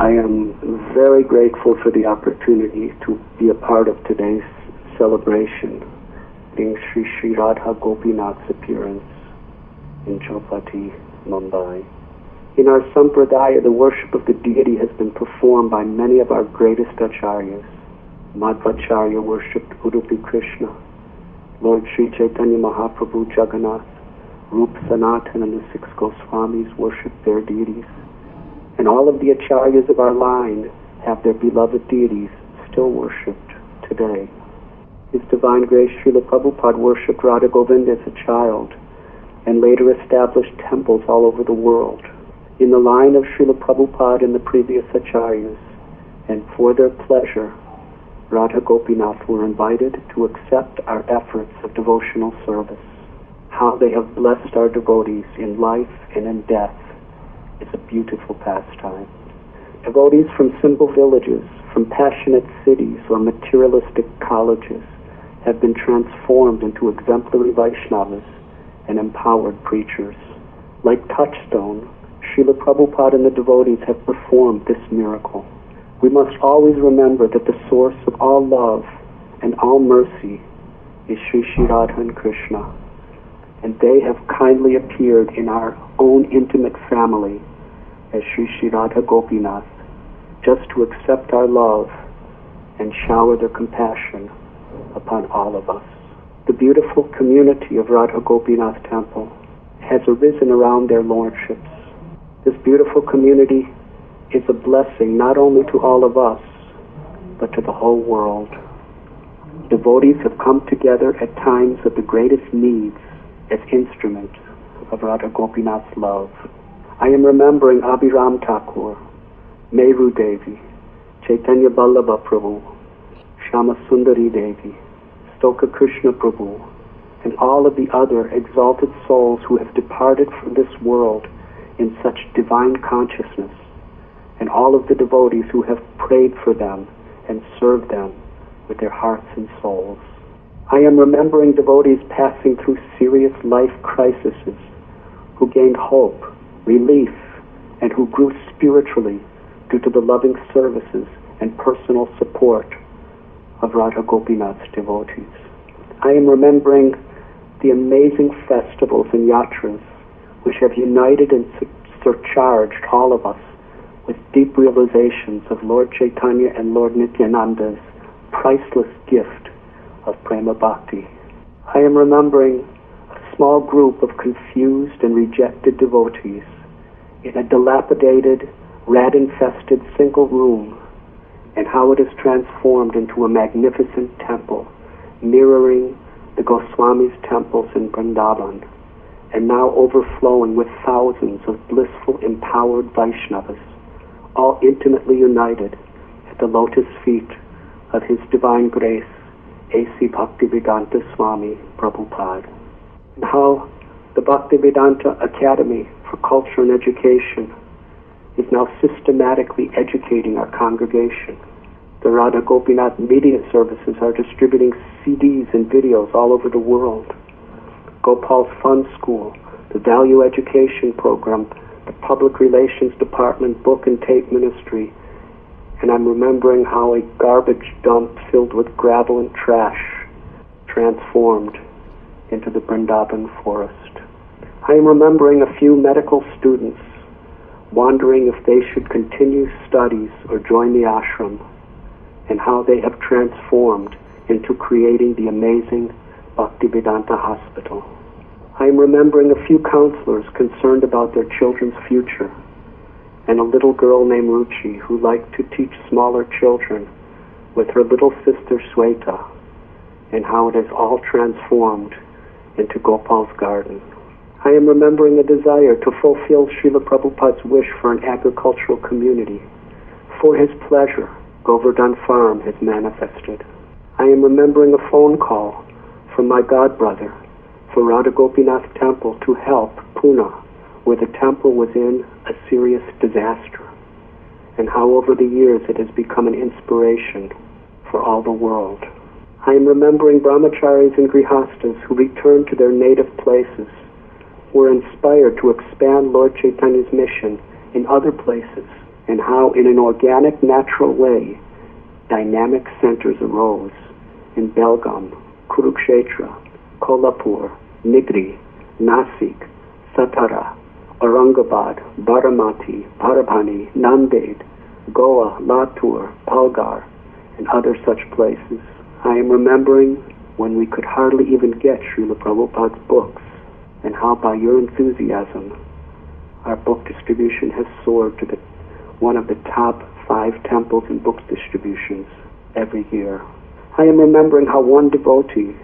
I am very grateful for the opportunity to be a part of today's celebration, being Sri Sri Radha Gopinath's appearance in Chowpatty, Mumbai. In our Sampradaya, the worship of the deity has been performed by many of our greatest acharyas. Madhvacharya worshipped Udupi Krishna. Lord Sri Chaitanya Mahaprabhu Jagannath, Rup Sanatan and the six Goswamis worshipped their deities. And all of the acharyas of our line have their beloved deities still worshipped today. His Divine Grace Srila Prabhupada worshipped Radha Govinda as a child and later established temples all over the world. In the line of Srila Prabhupada and the previous acharyas, and for their pleasure, Radha Gopinath were invited to accept our efforts of devotional service. How they have blessed our devotees in life and in death is a beautiful pastime. Devotees from simple villages, from passionate cities or materialistic colleges have been transformed into exemplary Vaishnavas and empowered preachers. Like Touchstone, Srila Prabhupada and the devotees have performed this miracle. We must always remember that the source of all love and all mercy is Sri Sri Radha and Krishna. And they have kindly appeared in our own intimate family as Sri Sri Radha Gopinath, just to accept our love and shower their compassion upon all of us. The beautiful community of Radha Gopinath Temple has arisen around their lordships. This beautiful community is a blessing not only to all of us, but to the whole world. Devotees have come together at times of the greatest needs as instrument of Radha Gopinath's love. I am remembering Abhiram Thakur, Meru Devi, Chaitanya Ballabha Prabhu, Shama Sundari Devi, Stoka Krishna Prabhu, and all of the other exalted souls who have departed from this world in such divine consciousness, and all of the devotees who have prayed for them and served them with their hearts and souls. I am remembering devotees passing through serious life crises who gained hope, relief, and who grew spiritually due to the loving services and personal support of Radha Gopinath's devotees. I am remembering the amazing festivals and yatras which have united and surcharged all of us with deep realizations of Lord Chaitanya and Lord Nityananda's priceless gift of Prema Bhakti. I am remembering a small group of confused and rejected devotees in a dilapidated, rat-infested single room and how it is transformed into a magnificent temple mirroring the Goswami's temples in Vrindavan and now overflowing with thousands of blissful, empowered Vaishnavas, all intimately united at the lotus feet of His Divine Grace, A.C. Bhaktivedanta Swami Prabhupada. And how the Bhaktivedanta Academy for Culture and Education is now systematically educating our congregation. The Radha Gopinath Media Services are distributing CDs and videos all over the world. Gopal's Fun School, the Value Education Program, the Public Relations Department Book and Tape Ministry, and I'm remembering how a garbage dump filled with gravel and trash transformed into the Vrindavan forest. I am remembering a few medical students wondering if they should continue studies or join the ashram, and how they have transformed into creating the amazing Bhaktivedanta Hospital. I am remembering a few counselors concerned about their children's future, and a little girl named Ruchi who liked to teach smaller children with her little sister Sweta, and how it has all transformed into Gopal's garden. I am remembering a desire to fulfill Srila Prabhupada's wish for an agricultural community. For his pleasure, Govardhan Farm has manifested. I am remembering a phone call from my godbrother for Radha Gopinath Temple to help Pune, where the temple was in a serious disaster, and how over the years it has become an inspiration for all the world. I am remembering brahmacharis and grihastas who returned to their native places, were inspired to expand Lord Chaitanya's mission in other places, and how in an organic, natural way, dynamic centers arose in Belgaum, Kurukshetra, Kolhapur, Nigdi, Nasik, Satara, Aurangabad, Baramati, Parbhani, Nanded, Goa, Latur, Palghar, and other such places. I am remembering when we could hardly even get Srila Prabhupada's books, and how by your enthusiasm, our book distribution has soared to the, one of the top five temples and book distributions every year. I am remembering how one devotee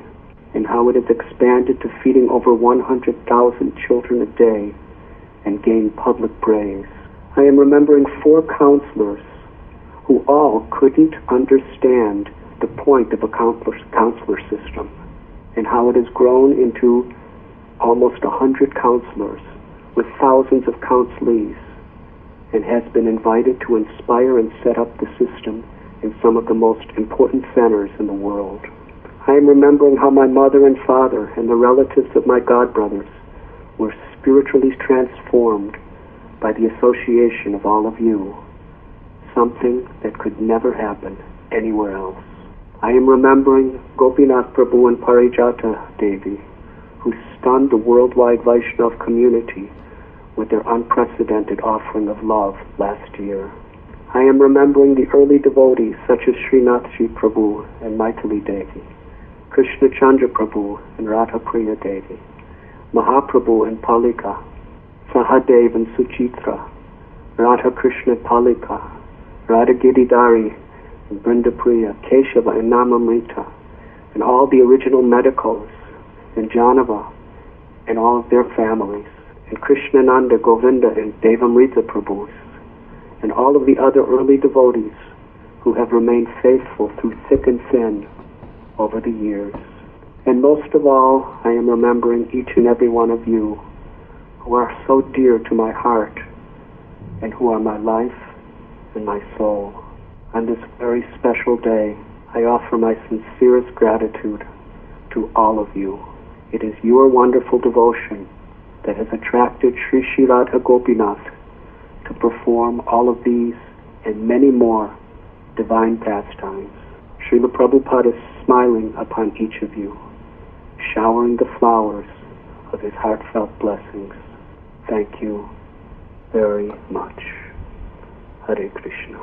and how it has expanded to feeding over 100,000 children a day and gain public praise. I am remembering four counselors who all couldn't understand the point of a counselor, counselor system and how it has grown into almost a hundred counselors with thousands of counselees and has been invited to inspire and set up the system in some of the most important centers in the world. I am remembering how my mother and father and the relatives of my godbrothers were spiritually transformed by the association of all of you, something that could never happen anywhere else. I am remembering Gopinath Prabhu and Parijata Devi, who stunned the worldwide Vaishnav community with their unprecedented offering of love last year. I am remembering the early devotees such as Srinathji Prabhu and Maitali Devi, Krishna Chandra Prabhu and Radha Priya Devi, Mahaprabhu and Palika, Sahadev and Suchitra, Radha Krishna Palika, Radha Giridhari and Brinda Priya, Keshava and Namamrita, and all the original medicals, and Janava, and all of their families, and Krishnananda, Govinda, and Devamrita Prabhus, and all of the other early devotees who have remained faithful through thick and thin over the years. And most of all, I am remembering each and every one of you who are so dear to my heart and who are my life and my soul. On this very special day, I offer my sincerest gratitude to all of you. It is your wonderful devotion that has attracted Sri Sri Radha Gopinath to perform all of these and many more divine pastimes. Srila Prabhupada is smiling upon each of you, showering the flowers of his heartfelt blessings. Thank you very much. Hare Krishna.